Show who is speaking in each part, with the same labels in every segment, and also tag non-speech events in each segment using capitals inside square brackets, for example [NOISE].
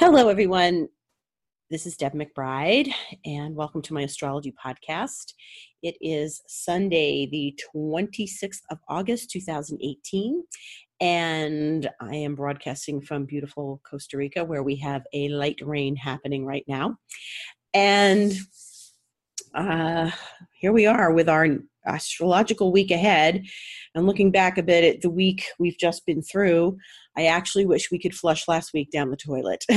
Speaker 1: Hello, everyone. This is Deb McBride, and welcome to my astrology podcast. It is Sunday, the 26th of August, 2018, and I am broadcasting from beautiful Costa Rica, where we have a light rain happening right now. And uh, here we are with our astrological week ahead. And looking back a bit at the week we've just been through, I actually wish we could flush last week down the toilet. [LAUGHS]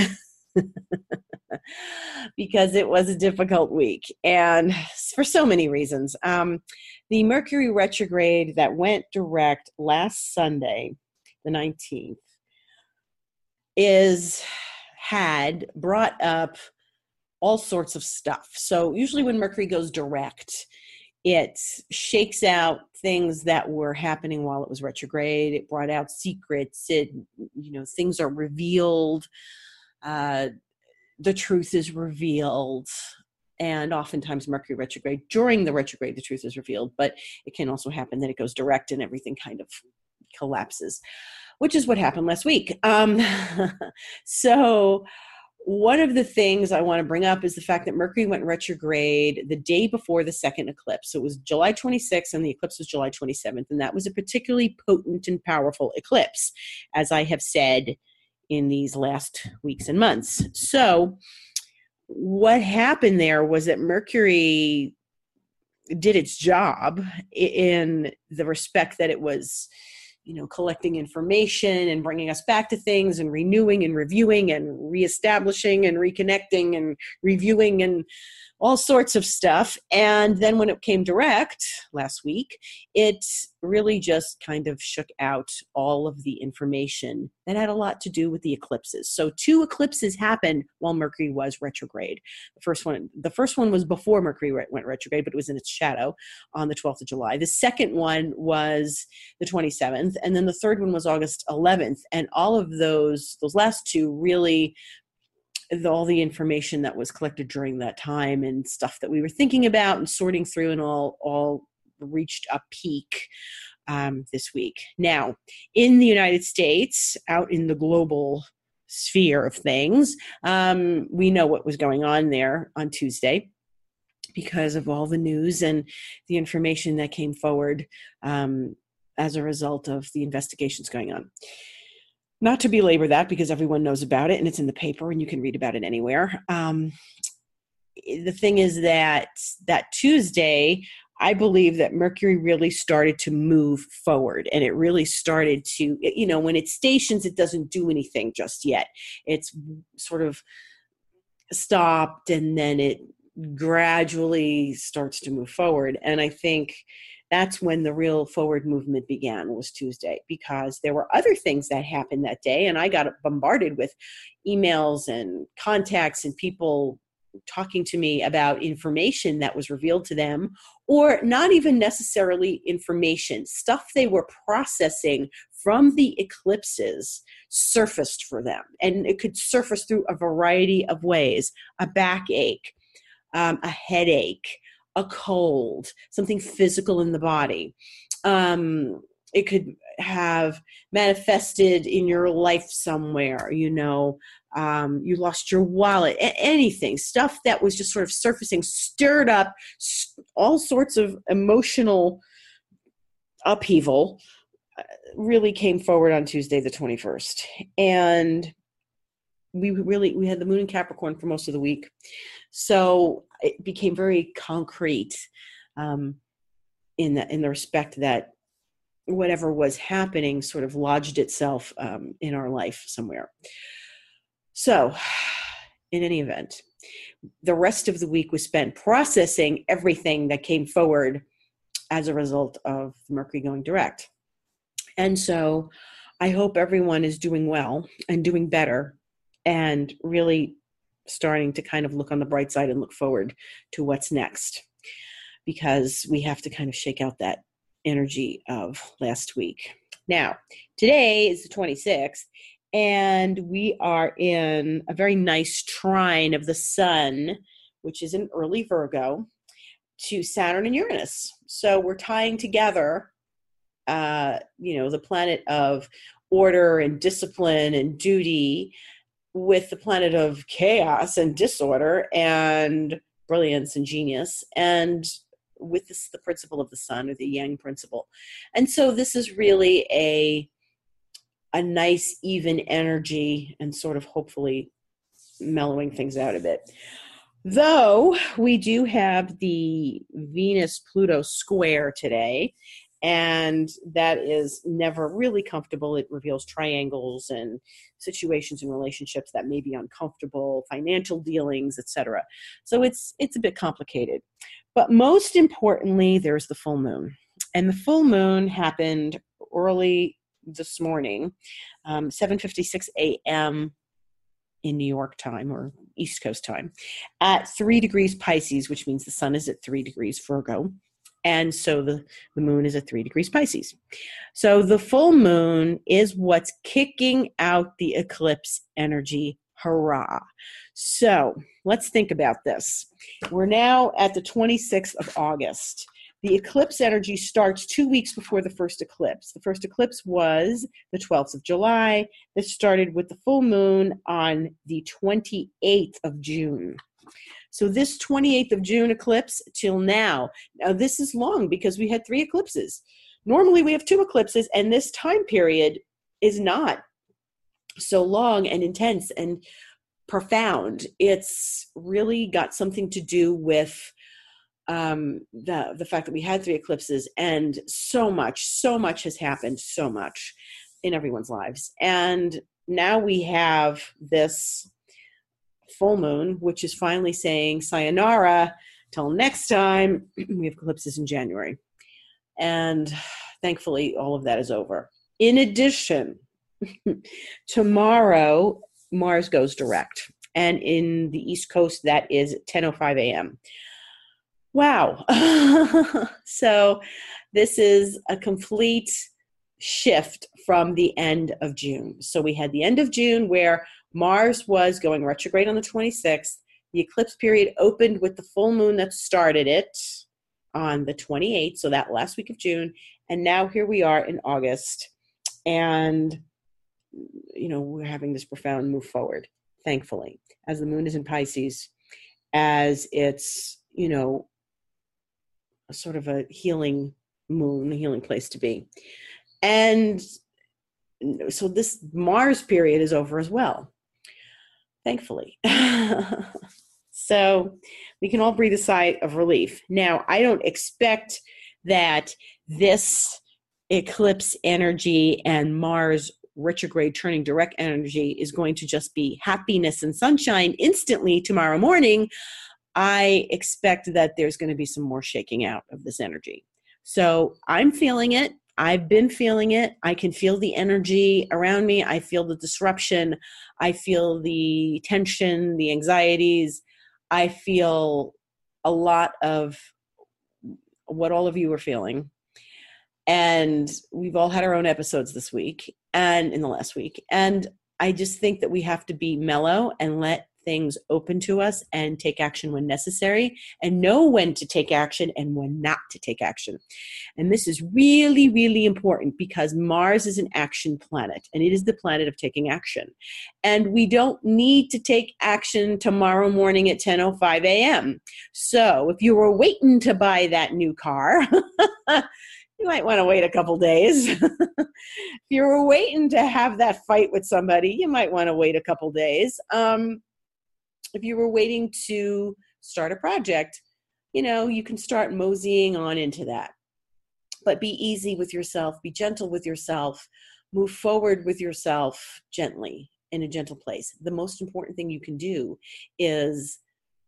Speaker 1: because it was a difficult week and for so many reasons. Um, the Mercury retrograde that went direct last Sunday, the 19th, is had brought up all sorts of stuff. So usually when Mercury goes direct, it shakes out things that were happening while it was retrograde. It brought out secrets. It you know things are revealed. Uh, the truth is revealed. And oftentimes mercury retrograde during the retrograde the truth is revealed but it can also happen that it goes direct and everything kind of collapses which is what happened last week. Um, [LAUGHS] so one of the things I want to bring up is the fact that Mercury went retrograde the day before the second eclipse. So it was July 26th and the eclipse was July 27th. And that was a particularly potent and powerful eclipse, as I have said in these last weeks and months. So what happened there was that Mercury did its job in the respect that it was you know collecting information and bringing us back to things and renewing and reviewing and reestablishing and reconnecting and reviewing and all sorts of stuff. And then when it came direct last week, it really just kind of shook out all of the information that had a lot to do with the eclipses. So two eclipses happened while Mercury was retrograde. The first one, the first one was before Mercury went retrograde, but it was in its shadow on the 12th of July. The second one was the 27th, and then the third one was August 11th. And all of those, those last two really all the information that was collected during that time and stuff that we were thinking about and sorting through and all all reached a peak um, this week. Now, in the United States, out in the global sphere of things, um, we know what was going on there on Tuesday because of all the news and the information that came forward um, as a result of the investigations going on not to belabor that because everyone knows about it and it's in the paper and you can read about it anywhere. Um, the thing is that that Tuesday, I believe that Mercury really started to move forward and it really started to, you know, when it stations, it doesn't do anything just yet. It's sort of stopped and then it gradually starts to move forward. And I think that's when the real forward movement began was tuesday because there were other things that happened that day and i got bombarded with emails and contacts and people talking to me about information that was revealed to them or not even necessarily information stuff they were processing from the eclipses surfaced for them and it could surface through a variety of ways a backache um, a headache a cold, something physical in the body. Um, it could have manifested in your life somewhere, you know, um, you lost your wallet, anything, stuff that was just sort of surfacing, stirred up all sorts of emotional upheaval, uh, really came forward on Tuesday, the 21st. And we really we had the moon in capricorn for most of the week so it became very concrete um, in the in the respect that whatever was happening sort of lodged itself um, in our life somewhere. So in any event the rest of the week was spent processing everything that came forward as a result of mercury going direct. And so i hope everyone is doing well and doing better and really starting to kind of look on the bright side and look forward to what's next because we have to kind of shake out that energy of last week. Now, today is the 26th, and we are in a very nice trine of the sun, which is an early Virgo, to Saturn and Uranus. So we're tying together, uh, you know, the planet of order and discipline and duty with the planet of chaos and disorder and brilliance and genius and with this, the principle of the sun or the yang principle. And so this is really a a nice even energy and sort of hopefully mellowing things out a bit. Though we do have the venus pluto square today and that is never really comfortable. It reveals triangles and situations and relationships that may be uncomfortable financial dealings etc so it's it's a bit complicated. But most importantly there's the full moon. And the full moon happened early this morning um, 7.56 a.m in new york time or east coast time at 3 degrees pisces which means the sun is at 3 degrees virgo and so the, the moon is a three degrees Pisces. So the full moon is what's kicking out the eclipse energy. Hurrah. So let's think about this. We're now at the 26th of August. The eclipse energy starts two weeks before the first eclipse. The first eclipse was the 12th of July. This started with the full moon on the 28th of June. So this 28th of June eclipse till now, now this is long because we had three eclipses. Normally we have two eclipses, and this time period is not so long and intense and profound. It's really got something to do with um, the the fact that we had three eclipses, and so much, so much has happened, so much in everyone's lives, and now we have this full moon, which is finally saying sayonara till next time. [CLEARS THROAT] we have eclipses in January. And thankfully, all of that is over. In addition, [LAUGHS] tomorrow, Mars goes direct. And in the East Coast, that is 10.05 a.m. Wow. [LAUGHS] so this is a complete shift from the end of June. So we had the end of June where Mars was going retrograde on the 26th. The eclipse period opened with the full moon that started it on the 28th, so that last week of June. And now here we are in August. And, you know, we're having this profound move forward, thankfully, as the moon is in Pisces, as it's, you know, a sort of a healing moon, a healing place to be. And so this Mars period is over as well thankfully. [LAUGHS] so we can all breathe a sigh of relief. Now, I don't expect that this eclipse energy and Mars retrograde turning direct energy is going to just be happiness and sunshine instantly tomorrow morning. I expect that there's going to be some more shaking out of this energy. So I'm feeling it. I've been feeling it. I can feel the energy around me. I feel the disruption. I feel the tension, the anxieties. I feel a lot of what all of you are feeling. And we've all had our own episodes this week and in the last week. And I just think that we have to be mellow and let things open to us and take action when necessary and know when to take action and when not to take action. And this is really, really important because Mars is an action planet and it is the planet of taking action. And we don't need to take action tomorrow morning at 10:05 a.m. So, if you were waiting to buy that new car, [LAUGHS] you might want to wait a couple days. [LAUGHS] if you were waiting to have that fight with somebody, you might want to wait a couple days. Um, if you were waiting to start a project, you know, you can start moseying on into that. But be easy with yourself, be gentle with yourself, move forward with yourself gently in a gentle place. The most important thing you can do is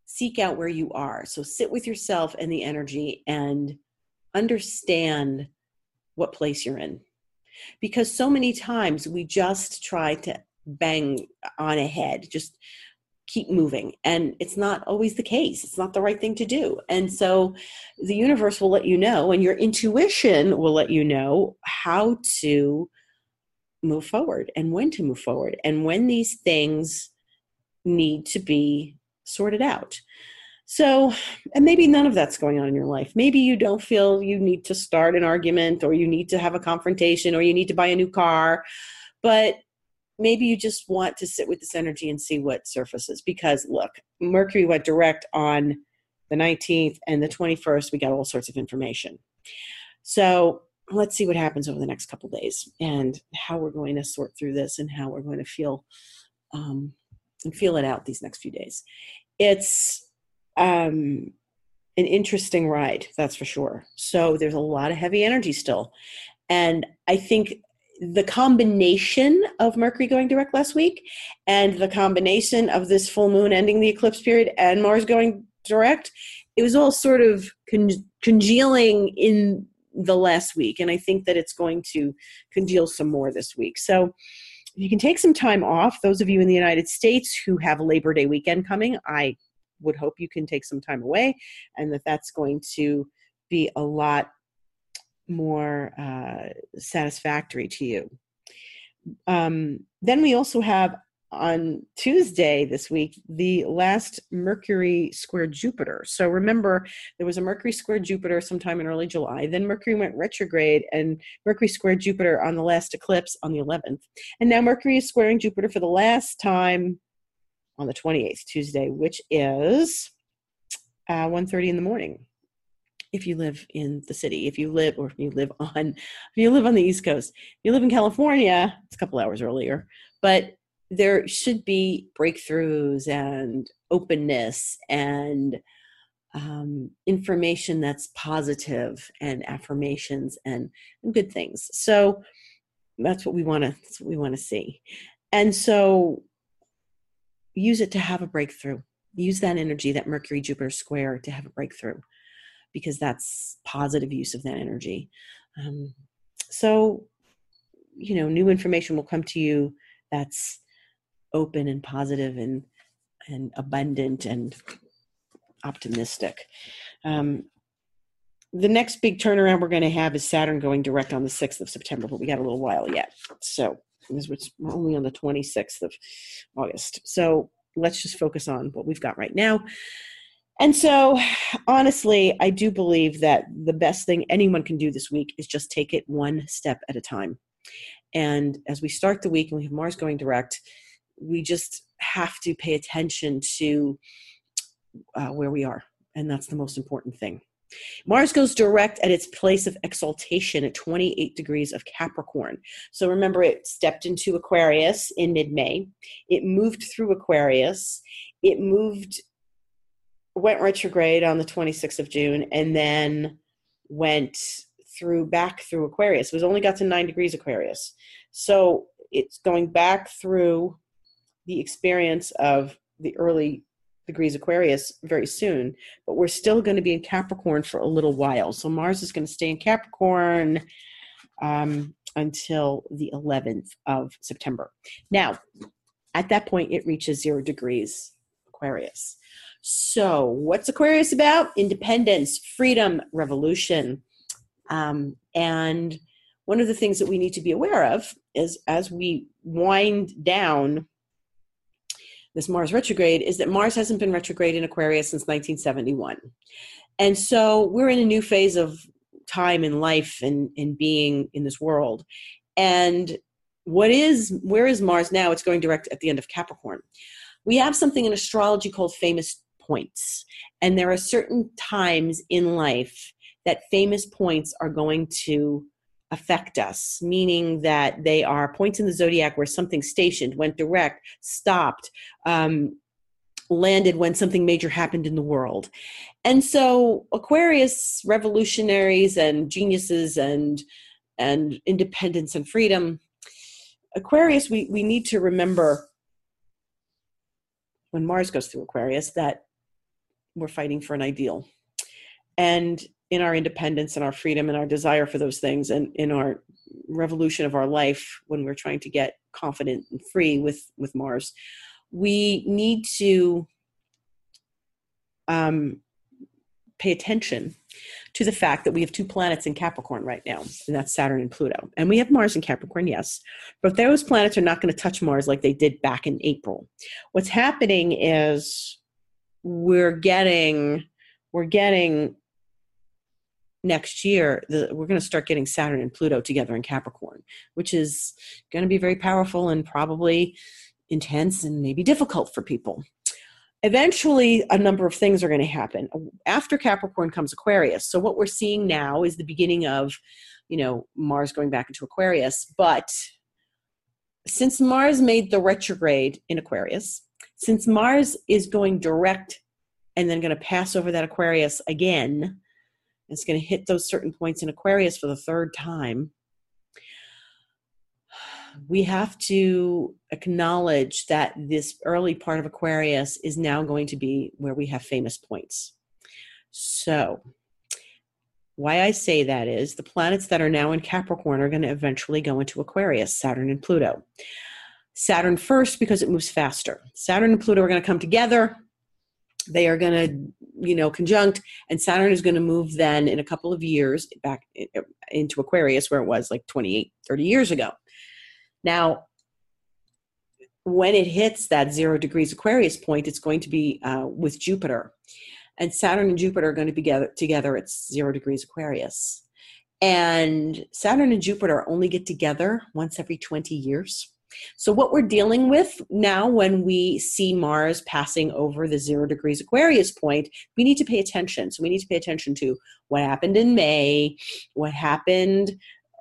Speaker 1: seek out where you are. So sit with yourself and the energy and understand what place you're in. Because so many times we just try to bang on ahead, just keep moving. And it's not always the case. It's not the right thing to do. And so the universe will let you know and your intuition will let you know how to move forward and when to move forward and when these things need to be sorted out. So and maybe none of that's going on in your life. Maybe you don't feel you need to start an argument or you need to have a confrontation or you need to buy a new car but maybe you just want to sit with this energy and see what surfaces. Because look, Mercury went direct on the 19th and the 21st. We got all sorts of information. So let's see what happens over the next couple days and how we're going to sort through this and how we're going to feel um, and feel it out these next few days. It's um, an interesting ride, that's for sure. So there's a lot of heavy energy still. And I think the combination of Mercury going direct last week and the combination of this full moon ending the eclipse period and Mars going direct, it was all sort of con- congealing in the last week. And I think that it's going to congeal some more this week. So you can take some time off. Those of you in the United States who have Labor Day weekend coming, I would hope you can take some time away and that that's going to be a lot more uh, satisfactory to you. Um, then we also have on Tuesday this week the last Mercury square Jupiter. So remember, there was a Mercury square Jupiter sometime in early July. Then Mercury went retrograde and Mercury squared Jupiter on the last eclipse on the 11th. And now Mercury is squaring Jupiter for the last time on the 28th, Tuesday, which is uh, 1.30 in the morning if you live in the city if you live or if you live [LAUGHS] on if you live on the east coast if you live in california it's a couple hours earlier but there should be breakthroughs and openness and um, information that's positive and affirmations and, and good things. So that's what we want to that's what we want to see. And so use it to have a breakthrough. Use that energy that mercury jupiter square to have a breakthrough because that's positive use of that energy um, so you know new information will come to you that's open and positive and and abundant and optimistic. Um, the next big turnaround we're going to have is Saturn going direct on the 6th of September, but we got a little while yet. So was only on the 26th of August. So let's just focus on what we've got right now. And so, honestly, I do believe that the best thing anyone can do this week is just take it one step at a time. And as we start the week and we have Mars going direct, we just have to pay attention to uh, where we are. And that's the most important thing. Mars goes direct at its place of exaltation at 28 degrees of Capricorn. So remember, it stepped into Aquarius in mid May. It moved through Aquarius. It moved, went retrograde on the 26th of June, and then went through back through Aquarius. It was only got to nine degrees Aquarius. So it's going back through the experience of the early degrees Aquarius very soon, but we're still going to be in Capricorn for a little while. So Mars is going to stay in Capricorn um, until the 11th of September. Now, at that point, it reaches zero degrees Aquarius. So, what's Aquarius about? Independence, freedom, revolution. Um, and one of the things that we need to be aware of is as we wind down this Mars retrograde is that Mars hasn't been retrograde in Aquarius since 1971. And so we're in a new phase of time in life and in being in this world. And what is where is Mars now? It's going direct at the end of Capricorn. We have something in astrology called famous points. And there are certain times in life that famous points are going to affect us, meaning that they are points in the zodiac where something stationed, went direct, stopped, um, landed when something major happened in the world. And so Aquarius revolutionaries and geniuses and and independence and freedom. Aquarius, we, we need to remember when Mars goes through Aquarius that we're fighting for an ideal. And in our independence and our freedom and our desire for those things and in our revolution of our life when we're trying to get confident and free with with mars we need to um, pay attention to the fact that we have two planets in Capricorn right now, and that's Saturn and Pluto. And we have Mars in Capricorn, yes, but those planets are not going to touch Mars like they did back in April. What's happening is we're getting we're getting next year, the, we're going to start getting Saturn and Pluto together in Capricorn, which is going to be very powerful and probably intense and maybe difficult for people. Eventually, a number of things are going to happen. After Capricorn comes Aquarius. So, what we're seeing now is the beginning of, you know, Mars going back into Aquarius. But since Mars made the retrograde in Aquarius, since Mars is going direct and then going to pass over that Aquarius again, it's going to hit those certain points in Aquarius for the third time. We have to acknowledge that this early part of Aquarius is now going to be where we have famous points. So, why I say that is the planets that are now in Capricorn are going to eventually go into Aquarius, Saturn and Pluto. Saturn first because it moves faster. Saturn and Pluto are going to come together. They are going to, you know, conjunct, and Saturn is going to move then in a couple of years back into Aquarius, where it was like 28, 30 years ago. Now, when it hits that zero degrees Aquarius point, it's going to be uh, with Jupiter. And Saturn and Jupiter are going to be together, together at zero degrees Aquarius. And Saturn and Jupiter only get together once every 20 years. So, what we're dealing with now when we see Mars passing over the zero degrees Aquarius point, we need to pay attention. So, we need to pay attention to what happened in May, what happened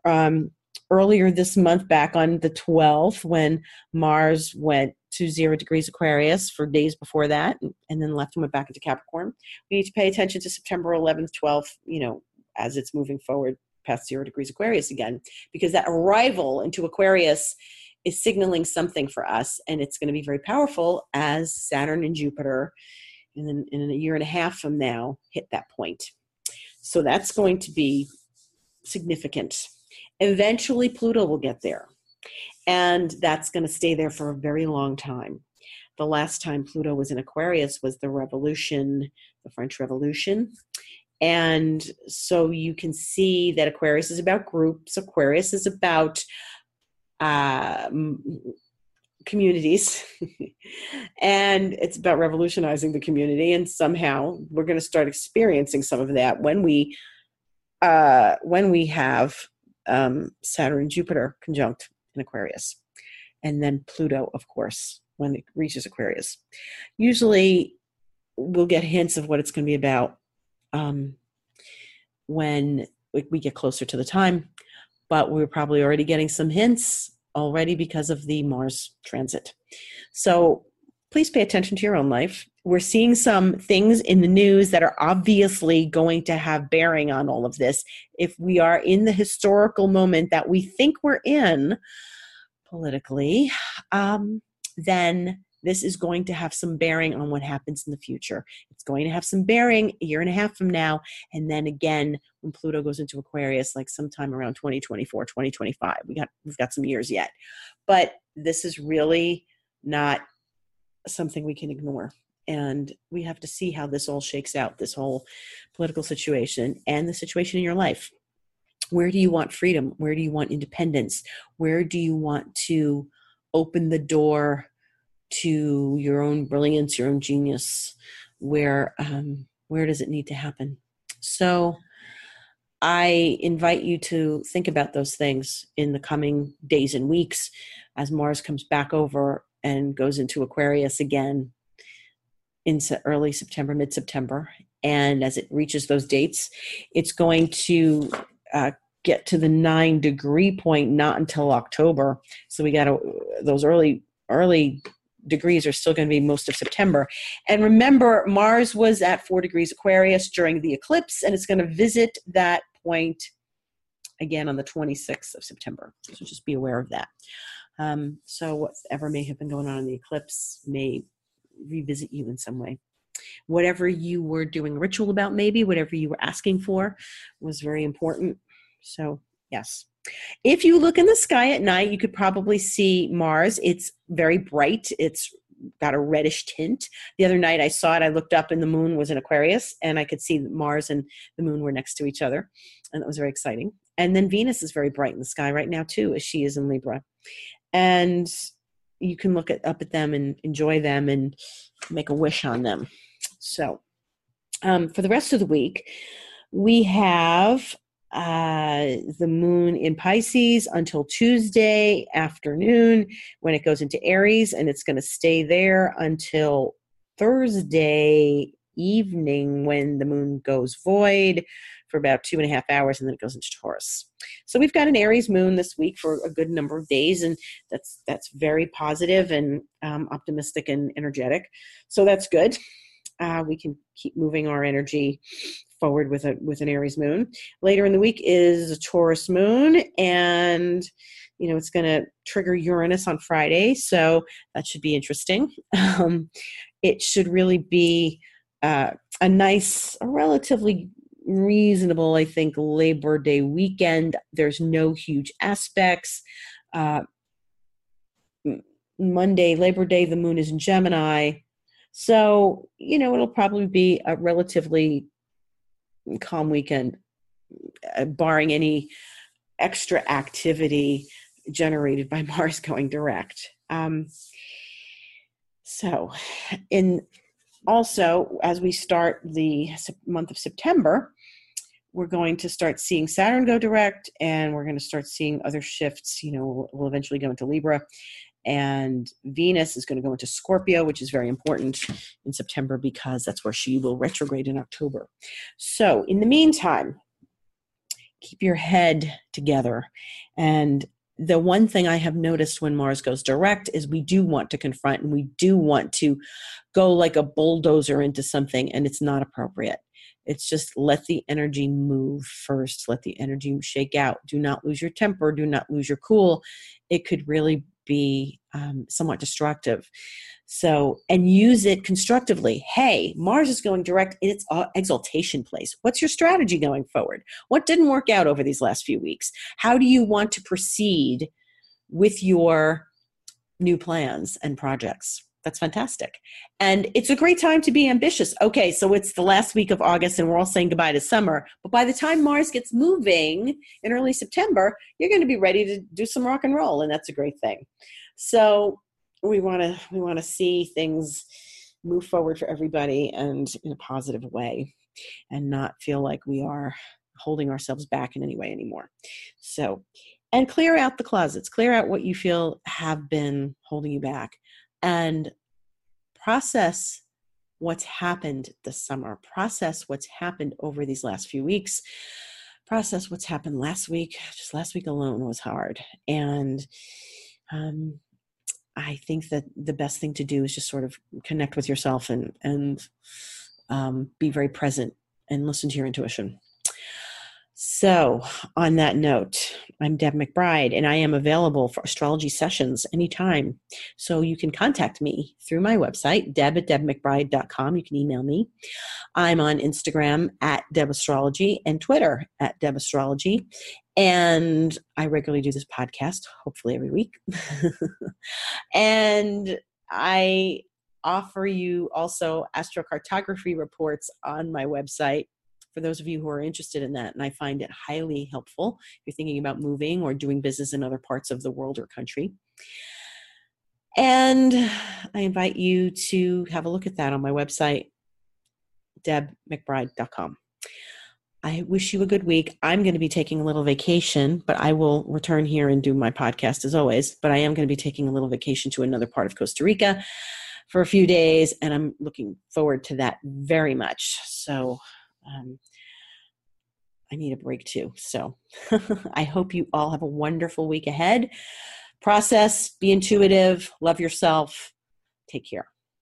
Speaker 1: um, earlier this month, back on the 12th, when Mars went to zero degrees Aquarius for days before that, and then left and went back into Capricorn. We need to pay attention to September 11th, 12th, you know, as it's moving forward past zero degrees Aquarius again, because that arrival into Aquarius is signaling something for us, and it's going to be very powerful as Saturn and Jupiter, and then in a year and a half from now, hit that point. So that's going to be significant. Eventually, Pluto will get there, and that's going to stay there for a very long time. The last time Pluto was in Aquarius was the Revolution, the French Revolution. And so you can see that Aquarius is about groups, Aquarius is about uh, communities. [LAUGHS] And it's about revolutionizing the community and somehow we're going to start experiencing some of that when we uh, when we have um, saturn jupiter conjunct in aquarius. And then pluto of course when it reaches aquarius. Usually we'll get hints of what it's going to be about um, when we get closer to the time but we're probably already getting some hints already because of the Mars transit. So please pay attention to your own life. We're seeing some things in the news that are obviously going to have bearing on all of this. If we are in the historical moment that we think we're in politically, um, then this is going to have some bearing on what happens in the future. It's going to have some bearing a year and a half from now. And then again, when Pluto goes into Aquarius, like sometime around 2024, 2025. We got we've got some years yet. But this is really not something we can ignore. And we have to see how this all shakes out, this whole political situation and the situation in your life. Where do you want freedom? Where do you want independence? Where do you want to open the door to your own brilliance, your own genius? Where um, where does it need to happen? So I invite you to think about those things in the coming days and weeks as Mars comes back over and goes into Aquarius again in early September, mid September. And as it reaches those dates, it's going to uh, get to the nine degree point not until October. So we got those early early degrees are still going to be most of September. And remember, Mars was at four degrees Aquarius during the eclipse, and it's going to visit that point again on the 26th of September. So just be aware of that. Um, so whatever may have been going on in the eclipse may revisit you in some way. Whatever you were doing ritual about, maybe whatever you were asking for, was very important. So yes. If you look in the sky at night, you could probably see Mars. It's very bright. It's got a reddish tint. The other night I saw it, I looked up and the moon was in Aquarius and I could see Mars and the moon were next to each other. And that was very exciting. And then Venus is very bright in the sky right now too, as she is in Libra. And you can look at, up at them and enjoy them and make a wish on them. So um, for the rest of the week, We have uh, the moon in Pisces until Tuesday afternoon when it goes into Aries, and it's going to stay there until Thursday evening when the moon goes void for about two and a half hours and then it goes into Taurus. So we've got an Aries moon this week for a good number of days, and that's that's very positive and um, optimistic and energetic. So that's good. Uh, we can keep moving our energy forward with a with an Aries moon. Later in the week is a Taurus moon, and you know it's going to trigger Uranus on Friday, so that should be interesting. [LAUGHS] Um, it should really be uh, a nice, a relatively reasonable, I think, Labor Day weekend. There's no huge aspects. Uh, Monday, Labor Day, the moon is in Gemini. So, you know, it'll probably be a relatively calm weekend, uh, barring any extra activity generated by [LAUGHS] Mars going direct. Um, so, in also, as we start the month of September, we're going to start seeing Saturn go direct, and we're going to start seeing other shifts. You know, we'll eventually go into Libra, and Venus is going to go into Scorpio, which is very important in September because that's where she will retrograde in October. So, in the meantime, keep your head together. And the one thing I have noticed when Mars goes direct is we do want to confront and we do want to go like a bulldozer into something, and it's not appropriate. It's just let the energy move first. Let the energy shake out. Do not lose your temper. Do not lose your cool. It could really be um, somewhat destructive. So, and use it constructively. Hey, Mars is going direct in its uh, exaltation place. What's your strategy going forward? What didn't work out over these last few weeks? How do you want to proceed with your new plans and projects? That's fantastic. And it's a great time to be ambitious. Okay, so it's the last week of August and we're all saying goodbye to summer. But by the time Mars gets moving in early September, you're going to be ready to do some rock and roll and that's a great thing. So we want to we want to see things move forward for everybody and in a positive way and not feel like we are holding ourselves back in any way anymore. So, and clear out the closets, clear out what you feel have been holding you back and process what's happened this summer, process what's happened over these last few weeks, process what's happened last week. Just last week alone was hard. And um, I think that the best thing to do is just sort of connect with yourself and, and um, be very present and listen to your intuition. So, on that note, I'm Deb McBride and I am available for astrology sessions anytime. So, you can contact me through my website, deb at debmcbride.com. You can email me. I'm on Instagram at debastrology and Twitter at debastrology. And I regularly do this podcast, hopefully every week. [LAUGHS] and I offer you also astrocartography reports on my website for those of you who are interested in that. And I find it highly helpful if you're thinking about moving or doing business in other parts of the world or country. And I invite you to have a look at that on my website, debmcbride.com. I wish you a good week. I'm going to be taking a little vacation, but I will return here and do my podcast as always. But I am going to be taking a little vacation to another part of Costa Rica for a few days, and I'm looking forward to that very much. So um, I need a break too. So [LAUGHS] I hope you all have a wonderful week ahead. Process, be intuitive, love yourself. Take care.